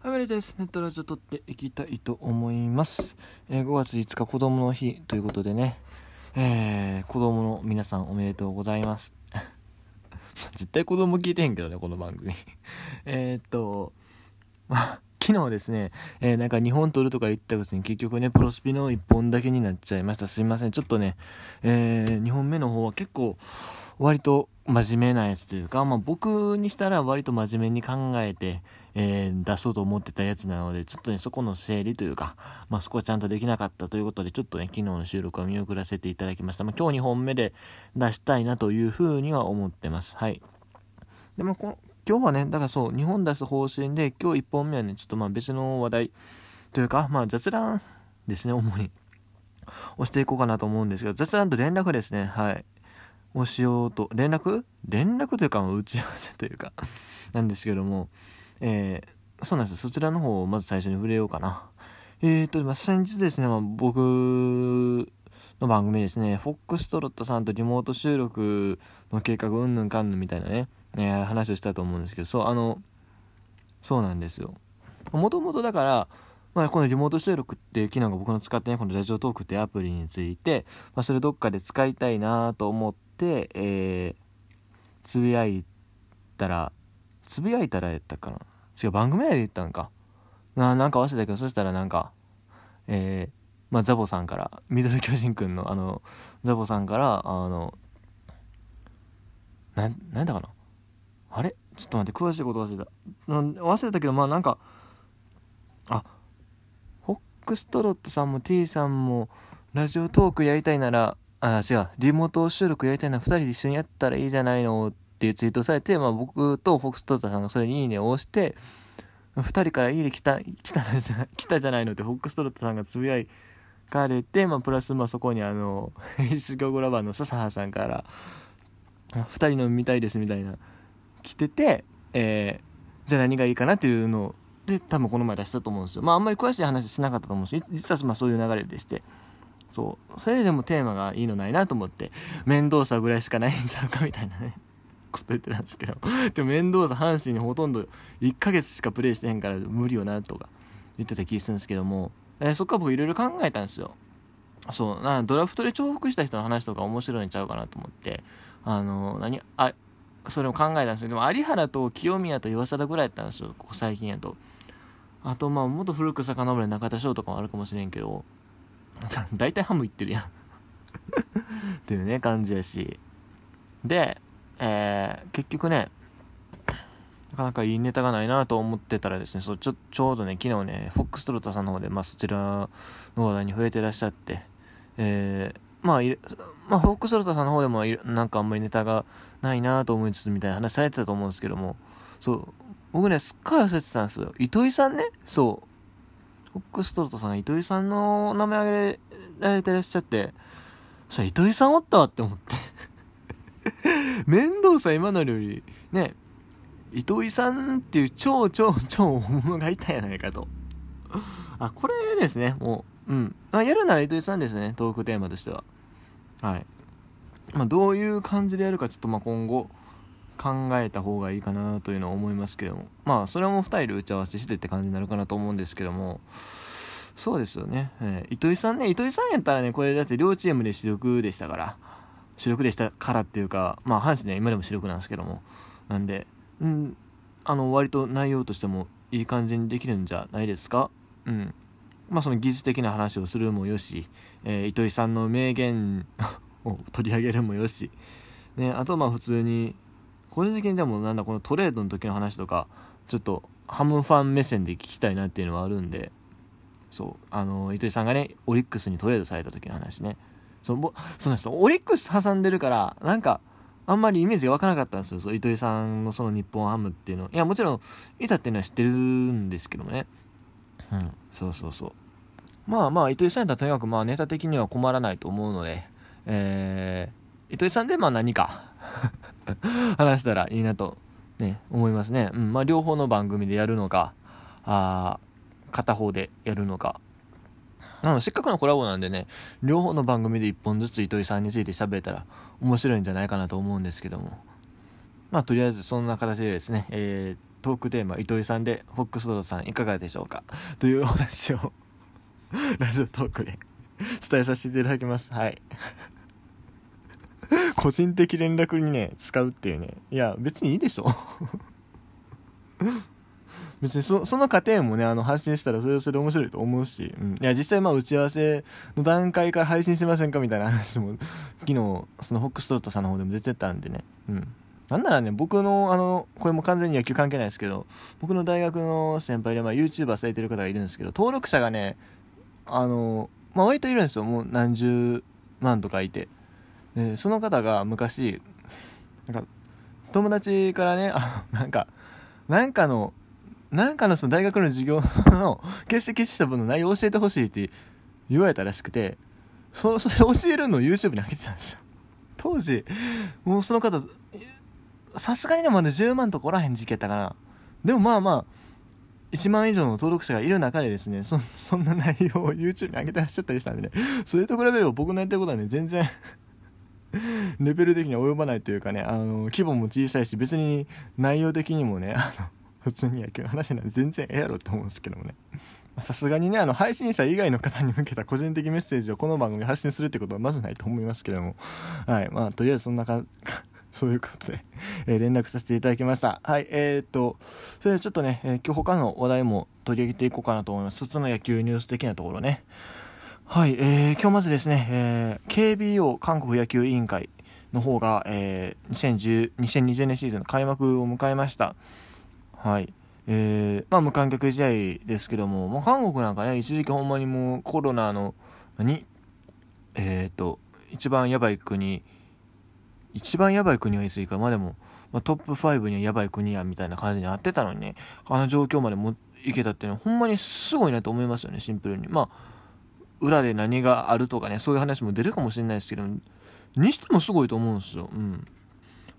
はい、メリです。ネットラジオ撮っていきたいと思います。えー5月5日子供の日ということでね、えー、子供の皆さんおめでとうございます。絶対子供聞いてへんけどね、この番組。えっと、まあ、昨日ですね、えーなんか日本撮るとか言ったくせに結局ね、プロスピの1本だけになっちゃいました。すいません。ちょっとね、えー、2本目の方は結構、割と真面目なやつというか、まあ僕にしたら割と真面目に考えて、えー出そうと思ってたやつなので、ちょっとね、そこの整理というか、まあそこはちゃんとできなかったということで、ちょっとね、昨日の収録は見送らせていただきました。まあ今日2本目で出したいなというふうには思ってます。はい。でもこ今日はね、だからそう、2本出す方針で、今日1本目はね、ちょっとまあ別の話題というか、まあ雑談ですね、主に。をしていこうかなと思うんですけど、雑談と連絡ですね。はい。をしようと、連絡？連絡というか、打ち合わせというかなんですけども、えーそうなんです。そちらの方をまず最初に触れようかな。えーと、まあ、先日ですね、まあ、僕の番組ですね、フォックストロットさんとリモート収録の計画、うんぬんかんぬんみたいなね、えー話をしたと思うんですけど、そう、あの、そうなんですよ。もともとだから、まあ、このリモート収録っていう機能が僕の使ってね、このラジオトークっていうアプリについて、まあ、それどっかで使いたいなと思って、えー、つぶやいたら、つぶやいたらやったかな？違う、番組内で言ったんか。ななんか忘れたけど、そしたらなんか、えー、まあ、ザボさんから、ミドル巨人くんの、あの、ザボさんから、あの、な、なんだかな？あれ？ちょっと待って、詳しいこと忘れた。な忘れたけど、まあなんか、あ、ホックストロットさんも T さんも、ラジオトークやりたいなら、あ、違う、リモート収録やりたいなら2人で一緒にやったらいいじゃないのってていうツイートされて、まあ僕とフォックストロットさんがそれにいいねを押して、2人からいいね来た、来たじゃ、来たじゃないのってフォックストロットさんがつぶやかれて、まあプラスまあそこにあの、演出業グラバーの笹葉さんから、2人の見たいですみたいな、来てて、えー、じゃあ何がいいかなっていうのを、で、多分この前出したと思うんですよ。まああんまり詳しい話しなかったと思うんです実はまあそういう流れでして。そう。それでもテーマがいいのないなと思って、面倒さぐらいしかないんちゃうかみたいなね、こと言ってたんですけど。でも面倒さ阪神にほとんど1ヶ月しかプレイしてへんから無理よなとか言ってた気がするんですけども、えーそこは僕いろいろ考えたんですよ。そう。なドラフトで重複した人の話とか面白いんちゃうかなと思って、あの、何、あ、それを考えたんですよ。でも有原と清宮と岩貞ぐらいやったんですよ。ここ最近やと。あと、まあ、もっと古く遡る中田翔とかもあるかもしれんけど、大体ハムいってるやん っていうね感じやしで、えー結局ねなかなかいいネタがないなと思ってたらですねそうちょちょうどね昨日ねフォックストロットさんの方で、まあ、そちらの話題に触れてらっしゃってえーまあまあフォックストロットさんの方でもなんかあんまりネタがないなと思いつつみたいな話されてたと思うんですけどもそう僕ねすっかり忘れてたんですよ。糸井さんね？そう。フォックストロットさん糸井さんの名前挙げられてらっしゃって、そ糸井さんおったわって思って。面倒さ今のより、ね、糸井さんっていう超超超大物がいたんやないかと。あ、これですね、もう、うん。あやるなら糸井さんですね、トークテーマとしては。はい。まあ、どういう感じでやるか、ちょっとまあ今後、考えた方がいいかなというのは思いますけどもまあそれはもう2人で打ち合わせしてって感じになるかなと思うんですけどもそうですよね、えー糸井さんね糸井さんやったらねこれだって両チームで主力でしたから主力でしたからっていうかまあ阪神ね今でも主力なんですけども。なんでうんあの割と内容としてもいい感じにできるんじゃないですか。うん。まあその技術的な話をするもよし、えー糸井さんの名言 を取り上げるもよし。ねあとまあ普通に個人的にでもなんだこのトレードの時の話とかちょっとハムファン目線で聞きたいなっていうのはあるんでそうあの糸井さんがねオリックスにトレードされた時の話ね。そうぼそうなんですよ。オリックス挟んでるからなんかあんまりイメージが湧かなかったんですよ。そ糸井さんのその日本ハムっていうの。いやもちろんいたっていうのは知ってるんですけどもね。うんそうそうそう。まあまあ糸井さんやったらとにかくまあネタ的には困らないと思うのでえー、糸井さんでまあ何か 話したらいいなと、ね、思いますね。うん、まあ、両方の番組でやるのか、あ片方でやるのか。なのせっかくのコラボなんでね、両方の番組で一本ずつ糸井さんについて喋れたら面白いんじゃないかなと思うんですけども。まあ、とりあえずそんな形でですね、えートークテーマ糸井さんでフォックストロさんいかがでしょうか？というお話を ラジオトークで伝えさせていただきます。はい。個人的連絡にね使うっていうね。いや別にいいでしょ。別にその過程もねあの発信したらそれはそれ面白いと思うし、うん、いや実際まあ打ち合わせの段階から配信しませんかみたいな話も昨日そのホックストロットさんの方でも出てたんでね。うん。なんならね僕のあのこれも完全に野球関係ないですけど僕の大学の先輩で、まあ、YouTuber されてる方がいるんですけど登録者がねあの、まあ、割といるんですよ。もう何十万とかいて。でその方が昔なんか友達からねあなんかなんかのなんかのその大学の授業の 欠席した分の内容を教えてほしいって言われたらしくて、そそれ教えるのを YouTube に上げてたんですよ。当時、もうその方、さすがにでもまだ10万とこらへん時期やったかな。でもまあまあ、1万以上の登録者がいる中でですね、そ そんな内容を YouTube に上げてらっしゃったりしたんでね、それと比べれば僕のやってることはね、全然 レベル的には及ばないというかね、あの、規模も小さいし、別に内容的にもね、あの、普通に野球の話なんで全然ええやろって思うんですけどもねさすがにねあの配信者以外の方に向けた個人的メッセージをこの番組発信するってことはまずないと思いますけども はいまあとりあえずそんなか そういうことで、えー、連絡させていただきました。はい、えー、っと、それでちょっとね、えー、今日他の話題も取り上げていこうかなと思います。普通の野球ニュース的なところね。はい、えー、今日まずですね、えー、KBO 韓国野球委員会の方が、えー、2020年シーズンの開幕を迎えました。はい。えー、まあ無観客試合ですけども、まあ、韓国なんかね、一時期ほんまにもうコロナの、何？えっ、ー、と、一番やばい国、一番やばい国はい過ぎか、まあでも、まあ、トップ5にはやばい国やみたいな感じになってたのにね、あの状況までもいけたっていうのは、ほんまにすごいなと思いますよね、シンプルに。まあ、裏で何があるとかね、そういう話も出るかもしれないですけど、にしてもすごいと思うんですよ。うん。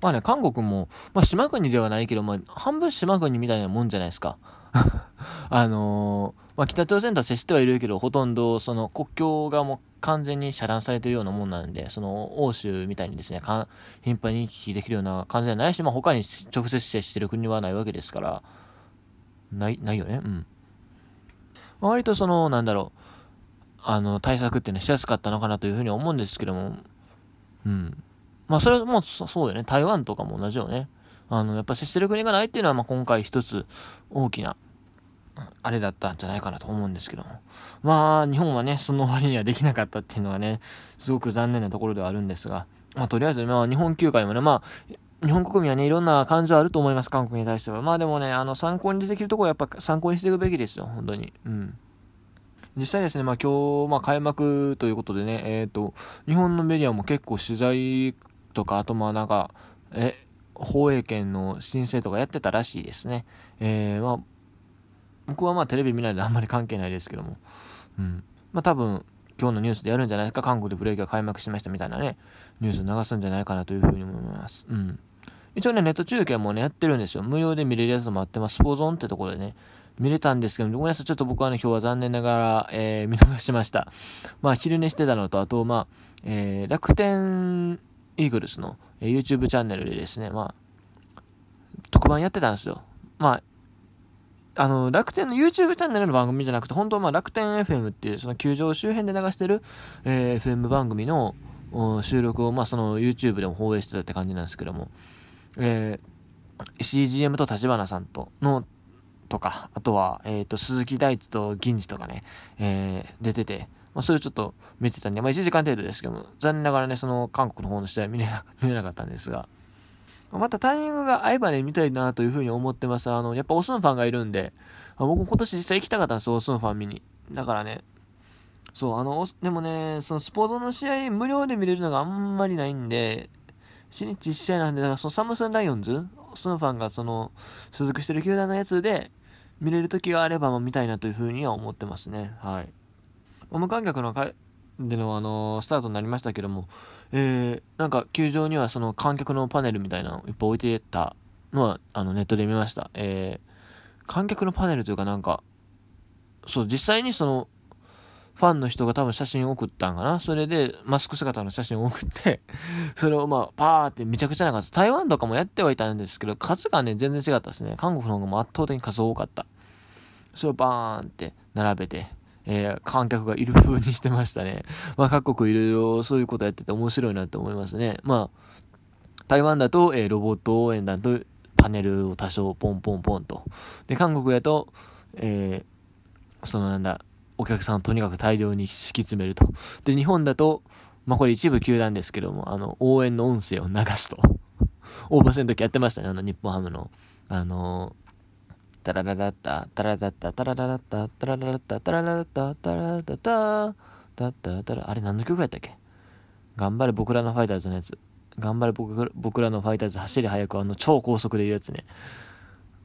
まあね、韓国も、まあ島国ではないけど、まあ半分島国みたいなもんじゃないですか。あのー、まあ北朝鮮とは接してはいるけど、ほとんどその国境がもう完全に遮断されてるようなもんなんで、その欧州みたいにですね、頻繁に行き来できるような感じじゃないし、まあ他に直接接してる国はないわけですから、ない、ないよね？うん。まあ、割とその、なんだろう、あの、対策っていうのはしやすかったのかなというふうに思うんですけども、うん。まあそれもそうよね。台湾とかも同じよね。あの、やっぱ接してる国がないっていうのは、まあ今回一つ大きな、あれだったんじゃないかなと思うんですけども。まあ、日本はね、その割にはできなかったっていうのはね、すごく残念なところではあるんですが、まあとりあえず、まあ日本球界もね、まあ、日本国民はね、いろんな感情あると思います、韓国に対しては。まあでもね、あの、参考にできるところはやっぱ参考にしていくべきですよ、本当に。うん。実際ですね、まあ今日、まあ開幕ということでね、えっ、ー、と、日本のメディアも結構取材とか、あとまあなんか、え、放映権の申請とかやってたらしいですね。えー、まあ、僕はまあテレビ見ないであんまり関係ないですけども、うん。まあ多分、今日のニュースでやるんじゃないですか、韓国でプロ野球が開幕しましたみたいなね、ニュース流すんじゃないかなというふうに思います。うん。一応ね、ネット中継もね、やってるんですよ。無料で見れるやつもあってます。スポーゾンってところでね、見れたんですけど、ごめんなさい、ちょっと僕はね、今日は残念ながら、えー、見逃しました。まあ、昼寝してたのと、あと、まあ、えー、楽天イーグルスの、え YouTube チャンネルでですね、まあ、特番やってたんですよ。まあ、あの、楽天の YouTube チャンネルの番組じゃなくて、本当はまあ楽天 FM っていう、その球場周辺で流してる、えー、FM 番組の収録を、まあその YouTube でも放映してたって感じなんですけども、えー、CGM と立花さんとの、とか、あとは、えっ、ー、と、鈴木大地と銀次とかね、えー、出てて、まあ、それをちょっと見てたんで、まあ、1時間程度ですけども、残念ながらね、その韓国の方の試合見れな、見れなかったんですが、またタイミングが合えばね、見たいなというふうに思ってます。あの、やっぱオスンファンがいるんで、僕も今年実際行きたかったんですよ、オスンファン見に。だからね、そう、あの、でもね、そのスポーツの試合無料で見れるのがあんまりないんで、1日1試合なんで、だからそのサムスンライオンズ、オスンファンがその、所属してる球団のやつで、見れる時があれば、まあ見たいなというふうには思ってますね。はい。無観客のかでの、あのー、スタートになりましたけども、えー、なんか球場にはその観客のパネルみたいなのをいっぱい置いてたのは、あの、ネットで見ました。えー、観客のパネルというかなんか、そう、実際にその、ファンの人が多分写真を送ったんかなそれで、マスク姿の写真を送って それをまあ、パーってめちゃくちゃな数。台湾とかもやってはいたんですけど、数がね、全然違ったですね。韓国の方が圧倒的に数多かった。それをバーンって並べて、えー、観客がいる風にしてましたね。まあ、各国いろいろそういうことやってて面白いなって思いますね。まあ、台湾だと、えー、ロボット応援団とパネルを多少ポンポンポンと。で、韓国やと、えー、そのなんだ、お客さんをとにかく大量に敷き詰めると。で、日本だと、まあこれ一部球団ですけども、あの、応援の音声を流すと。オーバー戦の時やってましたね、あの、日本ハムの。あのタラララッタ、タララッタ、タラララッタ、タラララッタ、タラララッタ、タラララッタ、タタタタラ、あれ何の曲やったっけ？頑張れ僕らのファイターズのやつ。頑張れ僕僕らのファイターズ走り速くあの超高速で言うやつね。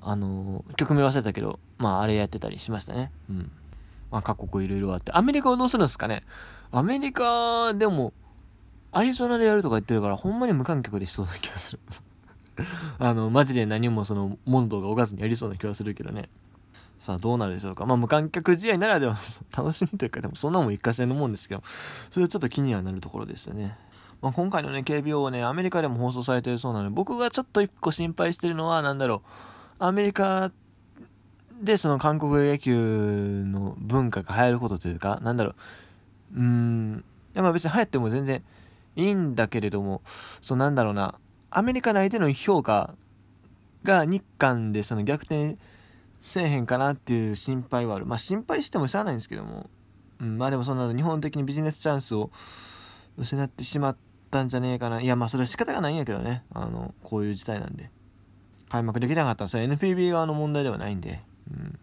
あの曲名忘れたけど、まああれやってたりしましたね。うん。まあ、各国いろいろあって。アメリカはどうするんですかね？アメリカでも、アリゾナでやるとか言ってるから、ほんまに無観客でしそうな気がする あの、マジで何もその、問答がおかずにやりそうな気がするけどね。さあ、どうなるでしょうか。まあ、無観客試合ならでは楽しみというか、でもそんなもん一過性のもんですけど、それはちょっと気にはなるところですよね。まあ、今回のね、KBO ね、アメリカでも放送されてるそうなので、僕がちょっと一個心配してるのは、なんだろう、アメリカで、その韓国野球の文化が流行ることというか、なんだろう、うーん、まあ別に流行っても全然いいんだけれども、そうなんだろうな、アメリカ内での評価が日韓でその逆転せえへんかなっていう心配はある。まあ心配してもしゃあないんですけども、うん、まあでもそんな日本的にビジネスチャンスを失ってしまったんじゃねえかな。いやまあそれは仕方がないんやけどね、あの、こういう事態なんで。開幕できなかったらそれ NPB 側の問題ではないんで。うん。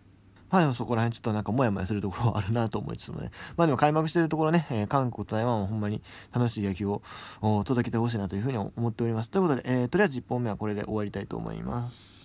まあでもそこら辺ちょっとなんかモヤモヤするところはあるなと思いつつもね。まあでも開幕してるところね、えー、韓国と台湾はほんまに楽しい野球を届けてほしいなというふうに思っております。ということで、えー、とりあえず1本目はこれで終わりたいと思います。